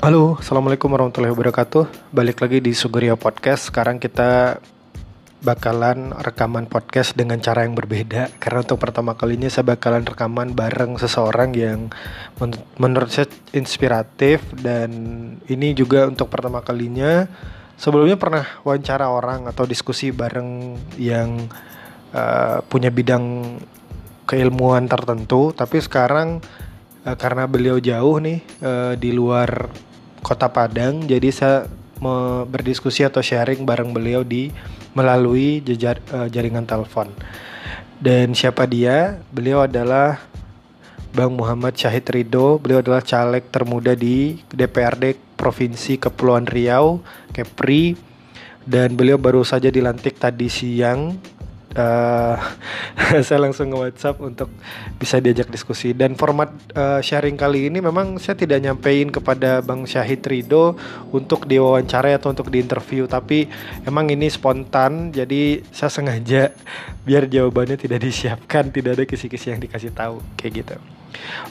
Halo, Assalamualaikum warahmatullahi wabarakatuh. Balik lagi di Sugeria Podcast. Sekarang kita bakalan rekaman podcast dengan cara yang berbeda. Karena untuk pertama kalinya saya bakalan rekaman bareng seseorang yang men menurut saya inspiratif. Dan ini juga untuk pertama kalinya. Sebelumnya pernah wawancara orang atau diskusi bareng yang uh, punya bidang keilmuan tertentu. Tapi sekarang uh, karena beliau jauh nih uh, di luar kota Padang jadi saya berdiskusi atau sharing bareng beliau di melalui jejar, uh, jaringan telepon. Dan siapa dia? Beliau adalah Bang Muhammad Syahid Ridho. Beliau adalah caleg termuda di DPRD Provinsi Kepulauan Riau Kepri. Dan beliau baru saja dilantik tadi siang uh, saya langsung nge WhatsApp untuk bisa diajak diskusi. Dan format uh, sharing kali ini memang saya tidak nyampein kepada Bang Syahid Rido untuk diwawancara atau untuk diinterview tapi emang ini spontan jadi saya sengaja biar jawabannya tidak disiapkan tidak ada kisi-kisi yang dikasih tahu kayak gitu.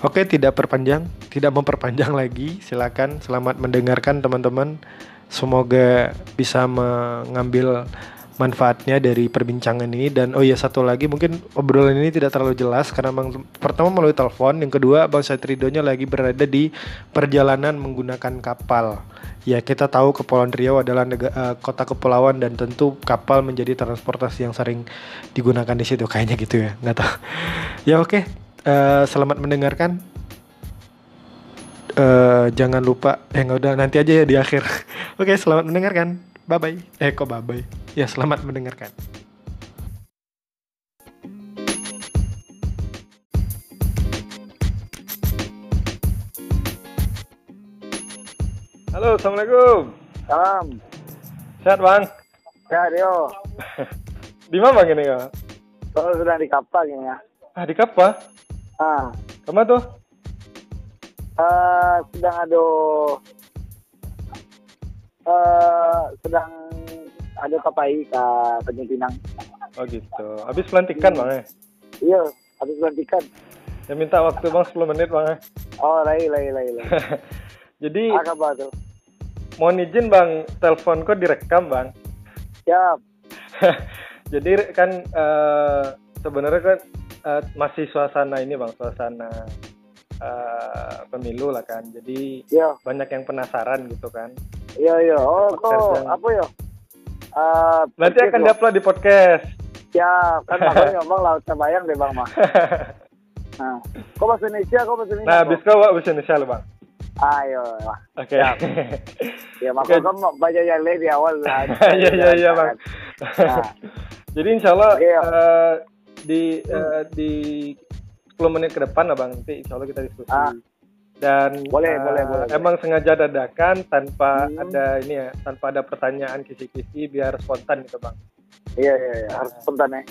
Oke tidak perpanjang tidak memperpanjang lagi. Silakan selamat mendengarkan teman-teman. Semoga bisa mengambil manfaatnya dari perbincangan ini. Dan oh ya satu lagi mungkin obrolan ini tidak terlalu jelas karena bang pertama melalui telepon yang kedua bang Satridonya lagi berada di perjalanan menggunakan kapal. Ya kita tahu kepulauan Riau adalah negara, uh, kota kepulauan dan tentu kapal menjadi transportasi yang sering digunakan di situ. Kayaknya gitu ya nggak tahu. Ya oke. Okay. uh, eh, selamat mendengarkan. Uh, jangan lupa eh udah nanti aja ya di akhir. Oke okay, selamat mendengarkan Bye bye. Eh kok bye bye. Ya selamat mendengarkan. Halo, assalamualaikum. Salam. Sehat bang? Sehat yo. di mana bang ini ya? Kalau sedang di kapal ya. Ah di kapal? Ah. Ke mana tuh? Uh, sedang ada uh, sedang ada kapai ke Tanjung Pinang. Oh gitu. Habis pelantikan bang ya? Iya, habis pelantikan. Ya minta waktu bang 10 menit bang ya? Oh, lai lai lai lai. Jadi Apa tuh? Mohon izin bang, telepon kok direkam bang. Siap. Jadi kan uh, sebenarnya kan uh, masih suasana ini bang, suasana uh, pemilu lah kan. Jadi ya. banyak yang penasaran gitu kan. Iya iya. Oh kok apa ya? Uh, Nanti akan diupload di podcast. Ya, kan aku ngomong laut bayang deh bang mah. nah, kok bahasa Indonesia? Kok bahasa Indonesia? Nah, habis kau bahasa Indonesia lo bang. Ayo, Oke. Okay. Ya, ya makanya okay. kamu baca yang lain di awal lah. Iya iya iya bang. Nah. Jadi insya Allah okay, ya. uh, di uh, di 10 menit ke depan lah bang, nanti insya Allah kita diskusi. Ah dan boleh, uh, boleh, boleh, emang boleh. sengaja dadakan tanpa hmm. ada ini ya tanpa ada pertanyaan kisi-kisi biar spontan gitu bang iya iya, iya. harus spontan ya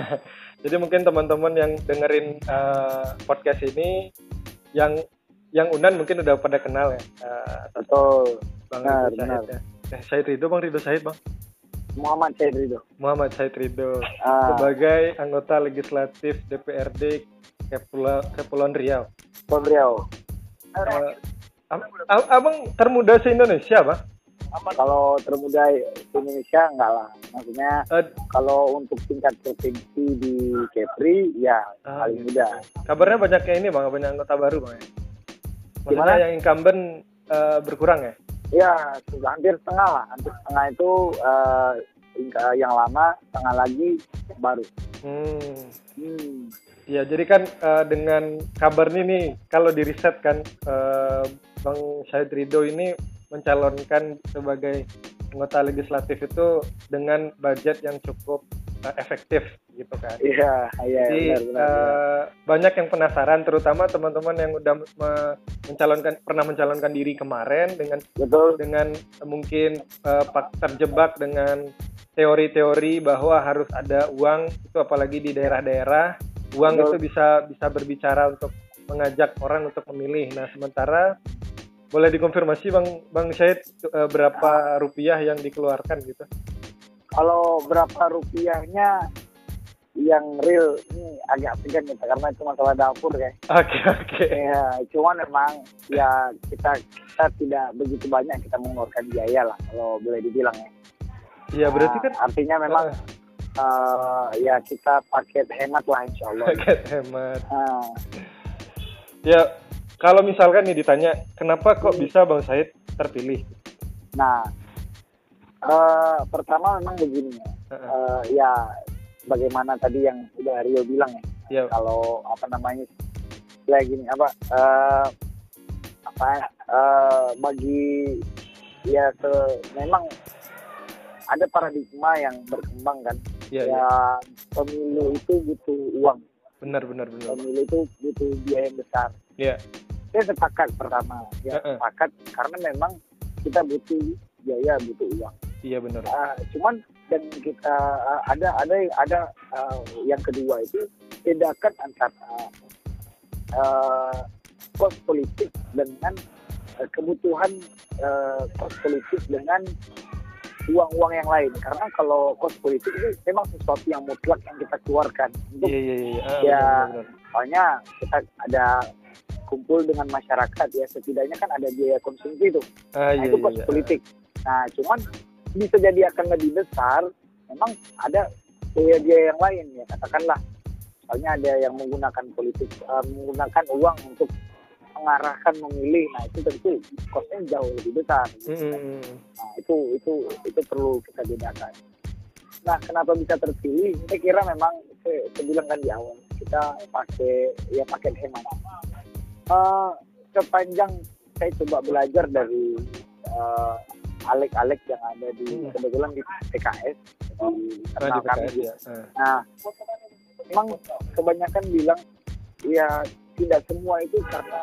jadi mungkin teman-teman yang dengerin uh, podcast ini yang yang unan mungkin udah pada kenal ya uh, betul bang benar, Ridho benar. ya eh, Said Ridho bang Ridho Said bang Muhammad Said Ridho Muhammad Said Ridho uh. sebagai anggota legislatif DPRD Kepulauan Riau Kepulauan Riau Uh, abang termuda se Indonesia, Bang? Kalau termuda se Indonesia enggak lah. Maksudnya uh, kalau untuk tingkat provinsi di Kepri ya uh, paling muda. Kabarnya banyak kayak ini Bang, banyak anggota baru Bang ya. Maksudnya Gimana? yang incumbent uh, berkurang ya? Ya, sudah hampir setengah lah. Hampir setengah itu uh, yang lama, setengah lagi baru. Hmm. hmm. Ya, jadi kan uh, dengan kabar ini nih, kalau di riset kan uh, Bang Syahid Ridho ini mencalonkan sebagai anggota legislatif itu dengan budget yang cukup uh, efektif gitu kan. Iya, iya. Jadi benar, benar, uh, banyak yang penasaran, terutama teman-teman yang udah me mencalonkan pernah mencalonkan diri kemarin dengan Betul. dengan uh, mungkin uh, terjebak dengan teori-teori bahwa harus ada uang itu apalagi di daerah-daerah uang Betul. itu bisa bisa berbicara untuk mengajak orang untuk memilih. Nah, sementara boleh dikonfirmasi Bang Bang Syed eh, berapa rupiah yang dikeluarkan gitu? Kalau berapa rupiahnya yang real ini agak segan kita karena itu masalah dapur kayak. Oke okay, oke. Okay. Ya, cuman memang ya kita kita tidak begitu banyak kita mengeluarkan biaya lah kalau boleh dibilang ya. Iya berarti kan artinya memang uh, uh, ya kita paket hemat lah insya Allah. Paket hemat. Uh. Ya kalau misalkan nih ditanya kenapa kok bisa Bang Said terpilih? Nah uh, pertama memang begini ya. Uh, ya bagaimana tadi yang udah Rio bilang ya. Yeah. Kalau apa namanya kayak gini apa uh, apa uh, bagi ya se, memang ada paradigma yang berkembang kan. Yeah, ya yeah. pemilu itu butuh uang. Benar benar benar. Pemilu itu butuh biaya yang besar. Iya. Saya sepakat pertama, ya uh -uh. sepakat karena memang kita butuh biaya, butuh uang. Iya benar. Uh, cuman dan kita uh, ada ada ada uh, yang kedua itu bedakan antara uh, kos politik dengan uh, kebutuhan uh, kos politik dengan uang-uang yang lain. Karena kalau kos politik itu memang sesuatu yang mutlak yang kita keluarkan. Untuk yeah, yeah, yeah. Ah, ya soalnya kita ada kumpul dengan masyarakat ya setidaknya kan ada biaya konsumsi itu. Uh, nah, yeah, itu kos yeah, politik. Nah cuman bisa jadi akan lebih besar memang ada biaya-biaya yang lain ya katakanlah. Misalnya ada yang menggunakan politik uh, menggunakan uang untuk mengarahkan memilih nah itu tentu kosnya jauh lebih besar mm. nah itu itu itu perlu kita bedakan nah kenapa bisa terpilih saya kira memang saya, saya bilang kan di awal kita pakai ya pakai hemat uh, sepanjang saya coba belajar dari uh, alek-alek yang ada di hmm. kebetulan di PKS di internal oh, kami. Ya. Hmm. Nah, memang kebanyakan bilang ya tidak semua itu karena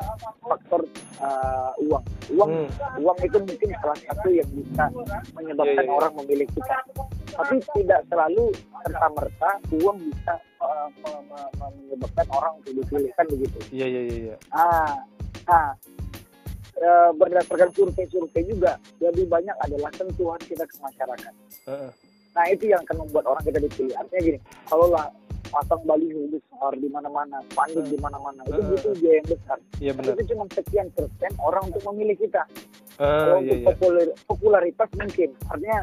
faktor uh, uang. Uang hmm. uang itu mungkin salah satu yang bisa menyebabkan yeah, yeah. orang memilih kita. Tapi tidak selalu serta merta uang bisa uh, menyebabkan orang untuk dipilih kan begitu. Iya iya iya. Ah, nah e, berdasarkan survei-survei juga lebih banyak adalah sentuhan kita ke masyarakat. Uh. Nah itu yang akan membuat orang kita dipilih. Artinya gini, kalau lah pasang baliho besar di mana-mana, uh. di mana-mana, itu butuh biaya yang besar. Iya benar. Itu cuma sekian persen orang untuk memilih kita. Uh, kalau iya, untuk iya. Popularitas mungkin, artinya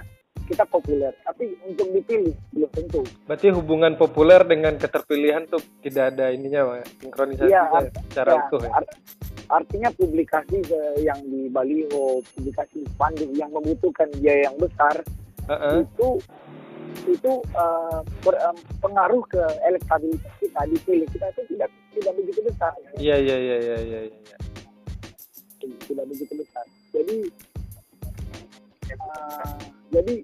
kita populer, tapi untuk dipilih belum tentu. Berarti hubungan populer dengan keterpilihan tuh tidak ada ininya, sinkronisasi ya, secara ya, utuh ya. Art, artinya publikasi yang di baliho, publikasi spanduk yang membutuhkan biaya yang besar uh -uh. itu itu uh, ber, um, pengaruh ke elektabilitas kita dipilih kita itu tidak tidak begitu besar. Iya iya iya iya iya. Ya. Tidak begitu besar. Jadi uh, jadi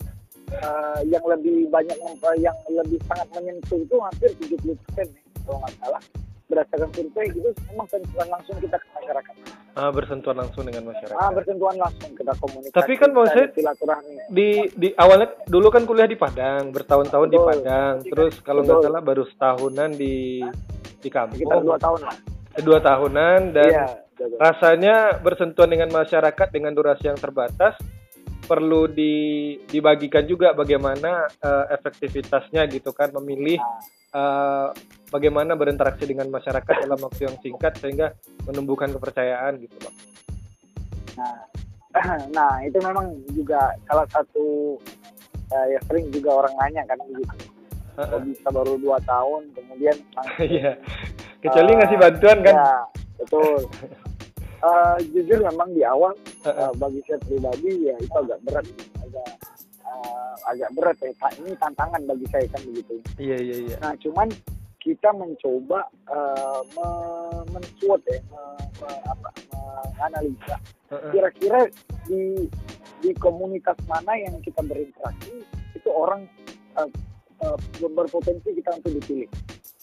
uh, yang lebih banyak yang lebih sangat menyentuh itu hampir 70 persen kalau nggak salah berdasarkan survei itu memang sentuhan langsung kita ke masyarakat. Ah, bersentuhan langsung dengan masyarakat. Ah, bersentuhan langsung kita komunikasi. Tapi kan maksudnya di di awalnya dulu kan kuliah di Padang, bertahun-tahun di Padang, terus kalau nggak salah baru setahunan di di kampung. Sekitar dua tahun lah. Eh, dua tahunan dan iya, rasanya bersentuhan dengan masyarakat dengan durasi yang terbatas perlu di, dibagikan juga bagaimana uh, efektivitasnya gitu kan memilih uh, bagaimana berinteraksi dengan masyarakat dalam waktu yang singkat sehingga menumbuhkan kepercayaan gitu bang. Nah, nah itu memang juga salah satu uh, ya sering juga orang nanya kan begitu. Uh-uh. bisa baru dua tahun kemudian Iya. Kecuali uh, ngasih bantuan kan? Ya, betul. uh, jujur memang di awal uh, bagi saya pribadi ya itu agak berat agak uh, agak berat ya ini tantangan bagi saya kan begitu. Iya iya iya. Nah cuman kita mencoba uh, mensuat ya me, me, apa, menganalisa. Kira-kira di di komunitas mana yang kita berinteraksi itu orang uh, uh, berpotensi kita untuk dipilih.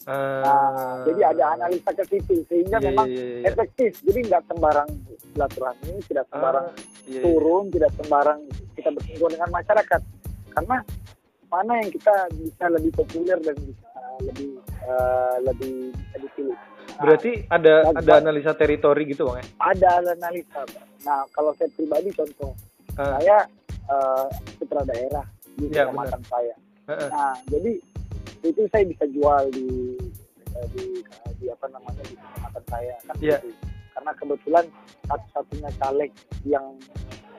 Uh, nah, jadi ada analisa ke situ sehingga yeah, memang yeah, yeah, yeah. efektif. Jadi nggak sembarang silaturahmi, tidak sembarang uh, yeah, turun, tidak sembarang kita bersentuhan dengan masyarakat. Karena mana yang kita bisa lebih populer dan bisa lebih uh, lebih bisa dipilih. Nah, Berarti ada nah, ada analisa teritori gitu bang ya? Ada analisa. Nah kalau saya pribadi contoh, uh. saya uh, putra daerah di ya, kecamatan saya. Uh -uh. Nah jadi itu saya bisa jual di eh, di, di apa namanya di kecamatan saya kan yeah. gitu. karena kebetulan satu-satunya caleg yang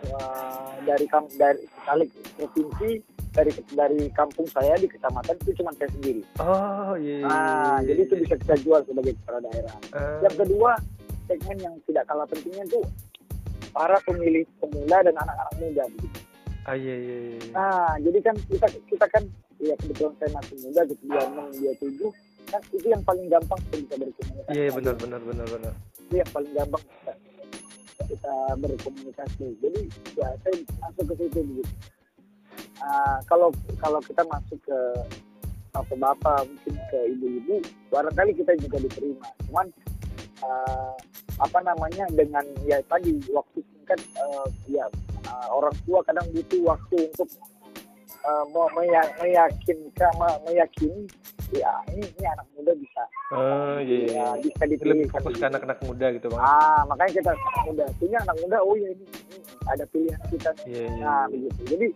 uh, dari kam dari caleg provinsi dari dari kampung saya di kecamatan itu cuma saya sendiri. Oh iya. Yeah, nah, yeah, jadi itu bisa kita jual sebagai kepala daerah. Uh. Yang kedua segmen yang tidak kalah pentingnya itu para pemilih pemula dan anak-anak muda begitu. Ah iya iya. iya. Nah, jadi kan kita kita kan ya kebetulan saya masih muda gitu dia enam dia tujuh kan itu yang paling gampang kita bisa berkomunikasi. Iya yeah, benar benar benar benar. Itu yang paling gampang kita, kita berkomunikasi. Jadi ya saya masuk ke situ begitu. Uh, kalau kalau kita masuk ke bapak-bapak mungkin ke ibu-ibu barangkali kita juga diterima cuman uh, apa namanya dengan ya tadi waktu singkat uh, ya uh, orang tua kadang butuh waktu untuk uh, meyakinkan meyakini ya ini ini anak muda bisa. Oh, iya, iya. ya, bisa dipilih lebih fokus ke anak-anak muda gitu bang. Ah makanya kita anak muda. Punya anak muda oh ya ini, ini ada pilihan kita. Yeah, yeah, nah begitu. Jadi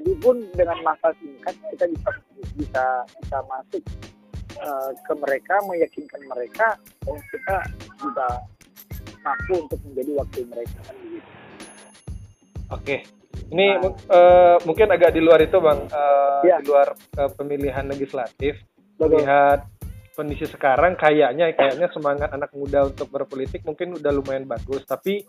jadi pun dengan masa singkat kita bisa bisa bisa masuk uh, ke mereka meyakinkan mereka oh kita juga mampu untuk menjadi wakil mereka kan begitu. Oke. Ini nah. uh, mungkin agak di luar itu bang, uh, ya. di luar uh, pemilihan legislatif. Betul. Lihat kondisi sekarang kayaknya kayaknya semangat anak muda untuk berpolitik mungkin udah lumayan bagus, tapi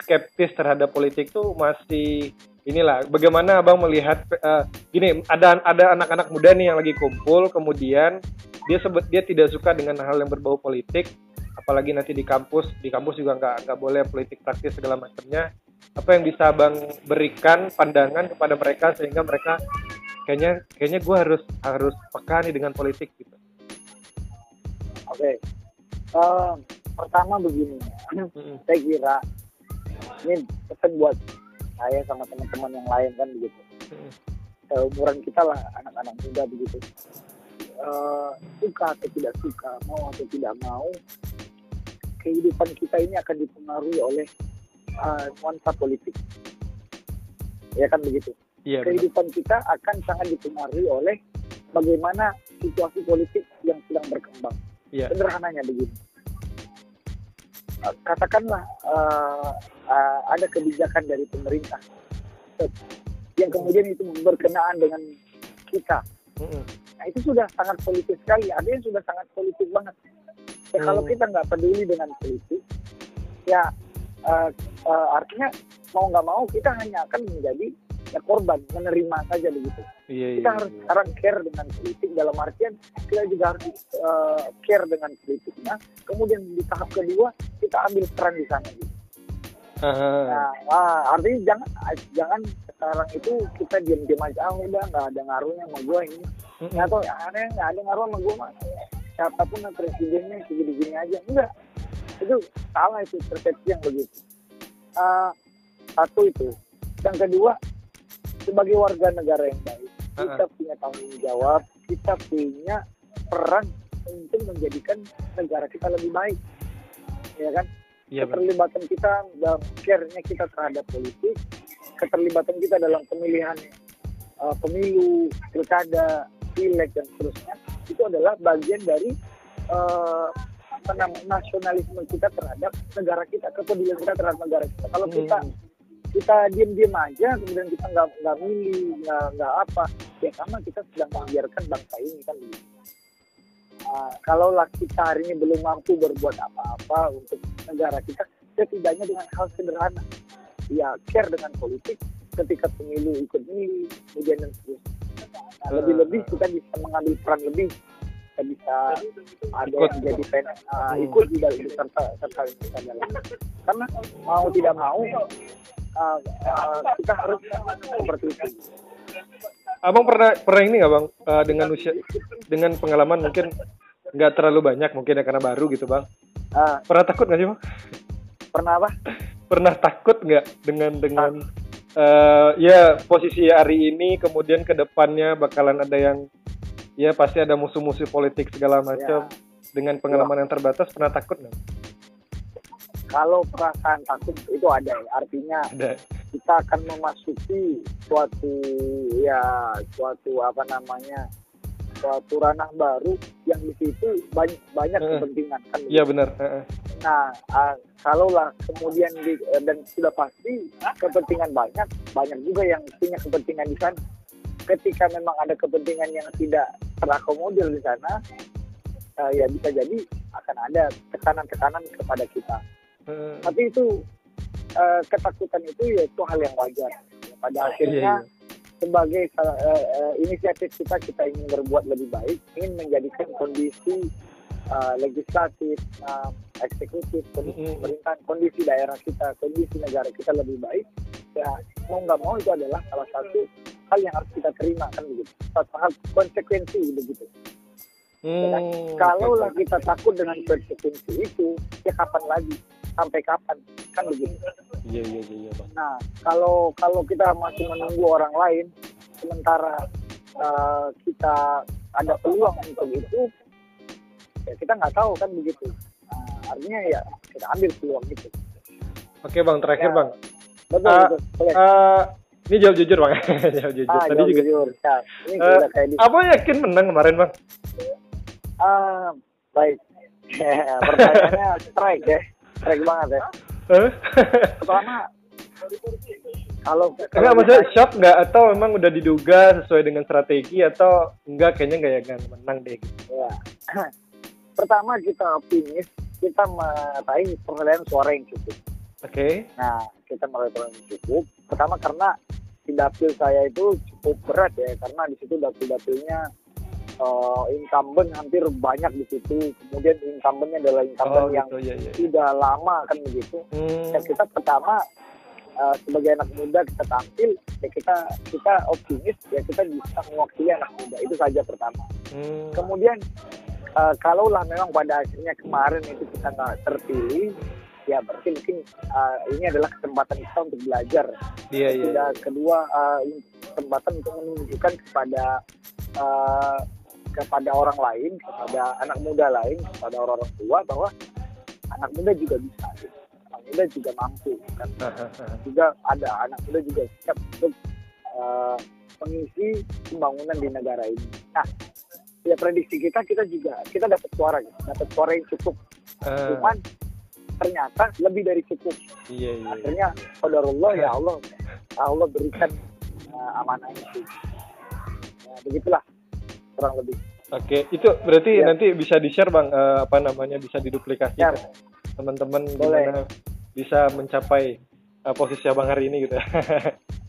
skeptis terhadap politik tuh masih inilah. Bagaimana abang melihat uh, gini ada ada anak-anak muda nih yang lagi kumpul, kemudian dia sebut dia tidak suka dengan hal yang berbau politik, apalagi nanti di kampus di kampus juga nggak nggak boleh politik praktis segala macamnya apa yang bisa bang berikan pandangan kepada mereka sehingga mereka kayaknya kayaknya gue harus harus peka nih dengan politik gitu oke okay. uh, pertama begini hmm. saya kira ini pesan buat saya sama teman-teman yang lain kan begitu hmm. umuran kita lah anak-anak muda begitu uh, suka atau tidak suka mau atau tidak mau kehidupan kita ini akan dipengaruhi oleh uh, nuansa politik. Ya kan begitu. Iya, kehidupan benar. kita akan sangat dipengaruhi oleh bagaimana situasi politik yang sedang berkembang. Iya. Sederhananya begini. Uh, katakanlah uh, uh, ada kebijakan dari pemerintah yang kemudian itu berkenaan dengan kita. Mm. Nah itu sudah sangat politis sekali. Ada yang sudah sangat politik banget ya kalau hmm. kita nggak peduli dengan politik ya uh, uh, artinya mau nggak mau kita hanya akan menjadi ya korban menerima saja begitu iya, kita iya, harus iya. sekarang care dengan politik dalam artian kita juga harus uh, care dengan politiknya kemudian di tahap kedua kita ambil peran di sana gitu. Uh. Nah, nah, artinya jangan jangan sekarang itu kita diam-diam aja oh, udah nggak ada ngaruhnya sama gue ini. Mm -hmm. Atau ada nggak ada ngaruh sama gue mah siapa pun presidennya segini-gini aja enggak itu salah itu persepsi yang begitu. Uh, satu itu. Yang kedua sebagai warga negara yang baik kita punya tanggung jawab kita punya peran untuk menjadikan negara kita lebih baik. Ya kan? Ya, keterlibatan kita dalam care-nya kita terhadap politik keterlibatan kita dalam pemilihan uh, pemilu pilkada pileg dan seterusnya itu adalah bagian dari uh, apa namanya nasionalisme kita terhadap negara kita, kepedulian kita terhadap negara kita. Kalau hmm. kita kita diam-diam aja, kemudian kita nggak nggak milih, nggak nggak apa, ya sama kita sedang membiarkan bangsa ini kan begitu. Nah, kalaulah kita hari ini belum mampu berbuat apa-apa untuk negara kita, setidaknya dengan hal sederhana, ya care dengan politik, ketika pemilu ikut milih, kemudian dan seterusnya. Nah, lebih-lebih kita bisa mengambil peran lebih kita bisa ada ikut. yang jadi pen, uh, ikut di dalam serta serta kita dalam karena mau tidak mau uh, uh, kita harus seperti itu. Abang pernah pernah ini nggak bang? Uh, dengan usia dengan pengalaman mungkin nggak terlalu banyak mungkin ya karena baru gitu bang. Uh, pernah takut nggak sih bang? Pernah apa? Pernah takut nggak dengan dengan uh, ya posisi hari ini kemudian ke depannya bakalan ada yang ya pasti ada musuh-musuh politik segala macam. Ya. Dengan pengalaman ya. yang terbatas pernah takut nggak? Kalau perasaan takut itu ada, artinya ada. kita akan memasuki suatu ya suatu apa namanya suatu ranah baru yang di situ banyak banyak Heeh. kepentingan kan Iya benar. Heeh. Nah, uh, kalaulah kemudian di, eh, dan sudah pasti kepentingan banyak, banyak juga yang punya kepentingan di sana. Ketika memang ada kepentingan yang tidak terakomodir di sana, uh, ya bisa jadi akan ada tekanan-tekanan kepada kita. Heeh. Tapi itu uh, ketakutan itu ya itu hal yang wajar. Pada akhirnya Iya, iya. sebagai salah- eh, eh, inisiatif kita kita ingin berbuat lebih baik, ingin menjadikan kondisi eh, legislatif, eh, eksekutif, kondisi Mm-mm. pemerintahan, kondisi daerah kita, kondisi negara kita lebih baik. Ya mau nggak mau itu adalah salah satu hal yang harus kita terima kan begitu. Satu hal konsekuensi begitu. Hmm, Kalau oke, lah kita takut dengan konsekuensi itu, ya kapan lagi? Sampai kapan? Kan begitu. Iya iya iya iya bang. Nah, kalau kalau kita masih menunggu orang lain, sementara eh, kita ada peluang untuk itu, ya kita nggak tahu kan begitu. Nah, artinya ya kita ambil peluang itu. Oke bang terakhir Ya. bang. Betul, betul. Boleh. Eh, ini jawab jujur bang. jawab jujur. ah, Tadi jawab juga. jujur. Ya, ini udah kayak di. Apa yakin menang kemarin bang? Ah, baik. Pertanyaannya strike ya, strike banget ya. Pertama, kalau Enggak maksudnya shock nggak atau memang udah diduga sesuai dengan strategi atau enggak kayaknya nggak ya kan menang deh gitu. Ya. Pertama kita optimis, kita meraih perolehan suara yang cukup. Oke. Nah, kita yang cukup. Pertama karena di dapil saya itu cukup berat ya, karena di situ dapil-dapilnya eh, incumbent hampir banyak di situ. Kemudian incumbentnya adalah incumbent Oh yang gitu ya ya. sudah lama kan begitu. Hmm. Dan kita pertama eh, sebagai anak muda kita tampil, ya kita kita optimis ya kita bisa mewakili anak muda itu saja pertama. Hmm. Kemudian eh, kalaulah memang pada akhirnya kemarin itu kita nggak terpilih, ya berarti mungkin eh, ini adalah kesempatan kita untuk belajar. Iya iya. Tidak kedua ini kesempatan untuk menunjukkan kepada eh, kepada orang lain, kepada anak muda lain, kepada orang-orang tua bahwa anak muda juga bisa, gitu. anak muda juga mampu, kan juga ada anak muda juga siap untuk eh, mengisi pembangunan di negara ini. Nah, ya prediksi kita kita juga kita dapat suara, gitu. dapat suara yang cukup. Ah, Cuman ternyata lebih dari cukup. Iya iya. iya. Akhirnya Allah ya Allah, Allah berikan eh, amanah itu. Ya, begitulah kurang lebih. Oke, itu berarti Ya. nanti bisa di-share Bang eh, apa namanya bisa diduplikasi Ya. teman-teman gimana bisa mencapai eh, posisi Abang hari ini gitu.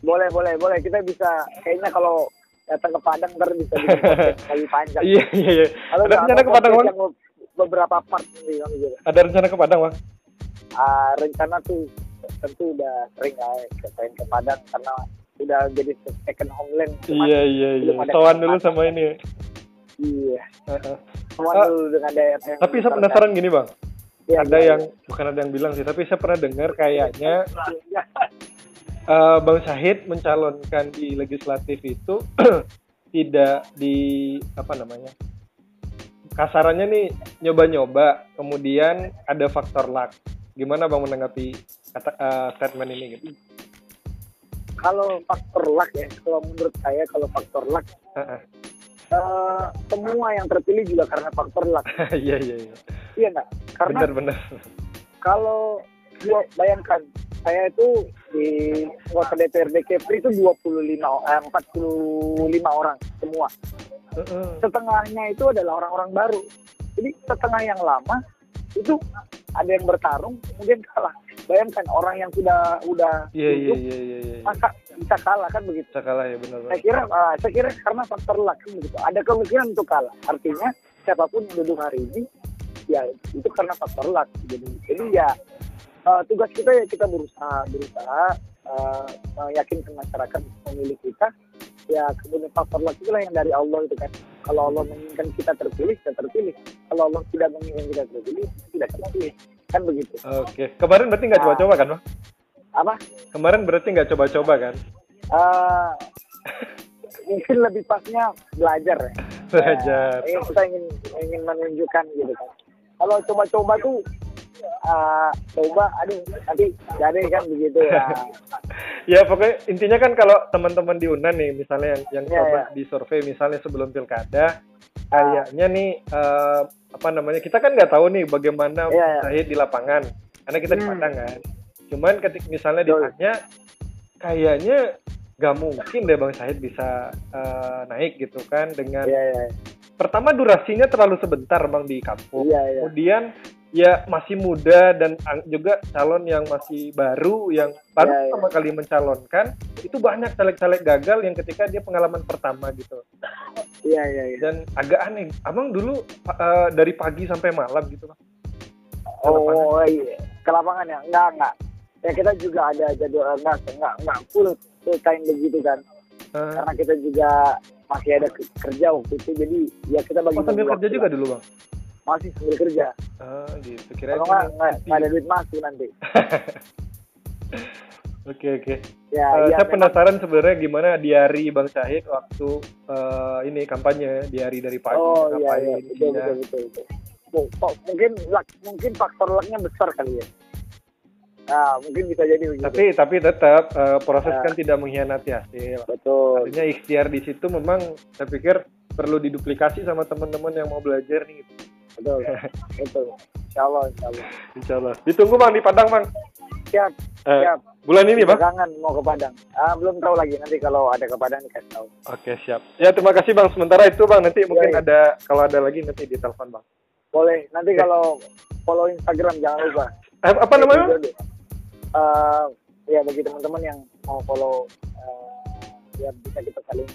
Boleh, boleh, boleh. Kita bisa kayaknya kalau datang ke Padang ntar bisa lebih panjang. Iya iya iya. Kalau Ada rencana ke Padang, Bang? beberapa part gitu. Ada rencana ke Padang Bang? Ah, rencana tuh tentu udah sering lah ya, pengen ke Padang karena udah jadi second homeland. Cuman, Iya iya iya. Sowan dulu sama ini. Iya. Heeh. Cuman Ah, dulu dengan daerah yang Tapi saya penasaran gini Bang. kan. Iya, ada iya, yang bukan ada yang bilang sih, tapi saya pernah dengar kayaknya eh, Bang Syahid mencalonkan di legislatif itu tidak di apa namanya kasarannya nih nyoba-nyoba kemudian ada faktor luck gimana bang menanggapi kata eh, statement ini gitu Kalau faktor luck ya, kalau menurut saya kalau faktor luck Heeh. eh, semua yang terpilih juga karena faktor luck. iya iya iya Iya nggak? Karena benar benar kalau gua bayangkan saya itu di anggota DPRD Kepri itu 25 o- eh, 45 orang semua. Setengahnya itu adalah orang-orang baru. Jadi setengah yang lama itu ada yang bertarung kemudian kalah. Bayangkan orang yang sudah udah iya iya duduk, iya iya iya masa bisa kalah kan begitu. bisa kalah ya benar Saya kira ah, saya kira karena faktor luck kan begitu. Ada kemungkinan untuk kalah. Artinya siapa pun yang duduk hari ini ya itu karena faktor luck. Jadi jadi ya eh, tugas kita ya kita berusaha berusaha eh, meyakinkan masyarakat memilih kita ya kemudian faktor luck itulah yang dari Allah itu kan. Kalau Allah menginginkan kita terpilih kita terpilih. Kalau Allah tidak menginginkan kita terpilih tidak terpilih. Kan begitu. Oke. Kemarin berarti nggak Nah. coba-coba kan bang? Apa? Kemarin berarti nggak coba-coba kan? Eh, mungkin lebih pasnya belajar ya. Belajar. Eh, kita ingin ingin menunjukkan gitu kan. Kalau coba-coba tuh uh, coba aduh nanti jadi kan begitu ya ya pokoknya intinya kan kalau teman-teman di Unan nih misalnya yang yang Ya, coba ya. di survei misalnya sebelum pilkada kayaknya nih eh, apa namanya kita kan nggak tahu nih bagaimana Ya, ya. Di lapangan karena kita di Hmm. Padang kan cuman ketik misalnya Betul. ditanya kayaknya nggak mungkin deh Bang Syahid bisa eh, naik gitu kan dengan iya iya pertama durasinya terlalu sebentar Bang di kampung iya iya kemudian ya masih muda dan juga calon yang masih baru yang baru Ya, ya. pertama kali mencalonkan itu banyak caleg-caleg gagal yang ketika dia pengalaman pertama gitu. Iya iya iya. Dan agak aneh. Abang dulu eh, dari pagi sampai malam gitu bang oh iya. Ke lapangan ya? Enggak enggak ya kita juga ada jadwal enggak enggak enggak full full time begitu kan. Eh, karena kita juga masih ada ke- kerja waktu itu. Jadi ya kita bagi oh, sambil kerja juga dulu bang masih sambil kerja. Ah, gitu. Kira kalau nggak nggak ada duit masuk nanti. Oke oke. Ya Eh, ya saya memang- penasaran sebenarnya gimana di hari bang Syahid waktu eh, ini kampanye di hari dari pagi oh iya iya. Betul isinya. betul betul, betul. Oh, oh, mungkin luck- mungkin faktor lucknya besar kali ya? Nah mungkin bisa jadi begitu. Tapi tapi tetap eh, proses Ya. kan tidak mengkhianati hasil. Betul. Artinya ikhtiar di situ memang saya pikir perlu diduplikasi sama teman-teman yang mau belajar nih. gitu. Betul. Betul. Insya Allah insya Allah insya Allah ditunggu bang di Padang bang siap Eh, siap. bulan ini bang? Kangen mau ke Padang. Ah, belum tahu lagi. Nanti kalau ada ke Padang dikasih tahu. Oke siap. Ya terima kasih bang. Sementara itu bang nanti mungkin iya. ada kalau ada lagi nanti ditelepon bang. Boleh. Nanti Oke. kalau follow Instagram jangan lupa. Eh, apa namanya? Eh, ya bagi teman-teman yang mau follow eh, ya bisa kita saling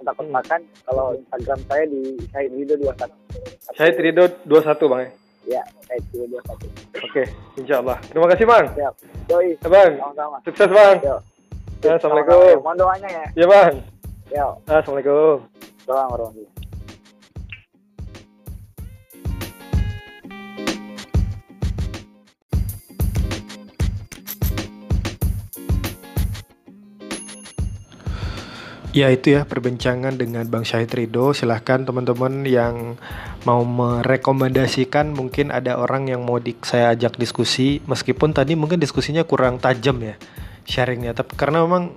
kontak kontakan kalau Instagram saya di Syahid Rido 21 Syahid Ridho 21 bang ya? Ya Syahid Rido 21 oke insya Allah terima kasih bang. Siap doi Ya, bang. Sama-sama. Sukses bang. Yo. Ya, Assalamualaikum. Mohon doanya ya. Ya bang. Yo. Assalamualaikum. Assalamualaikum. warahmatullahi Ya itu ya perbincangan dengan Bang Syahid Ridho. Silahkan teman-teman yang mau merekomendasikan mungkin ada orang yang mau di, saya ajak diskusi. Meskipun tadi mungkin diskusinya kurang tajam ya sharingnya. Tapi karena memang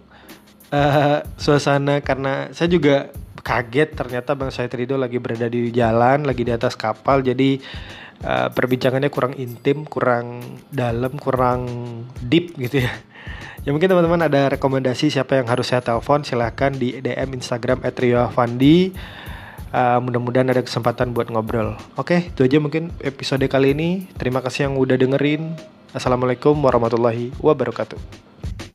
eh, suasana karena saya juga kaget ternyata Bang Syahid Ridho lagi berada di jalan, lagi di atas kapal. Jadi eh, perbincangannya kurang intim, kurang dalam, kurang deep gitu ya. Ya mungkin teman-teman ada rekomendasi siapa yang harus saya telepon silahkan di DM Instagram @rioavandi. Uh, mudah-mudahan ada kesempatan buat ngobrol. Oke, itu aja mungkin episode kali ini. Terima kasih yang udah dengerin. Assalamualaikum warahmatullahi wabarakatuh.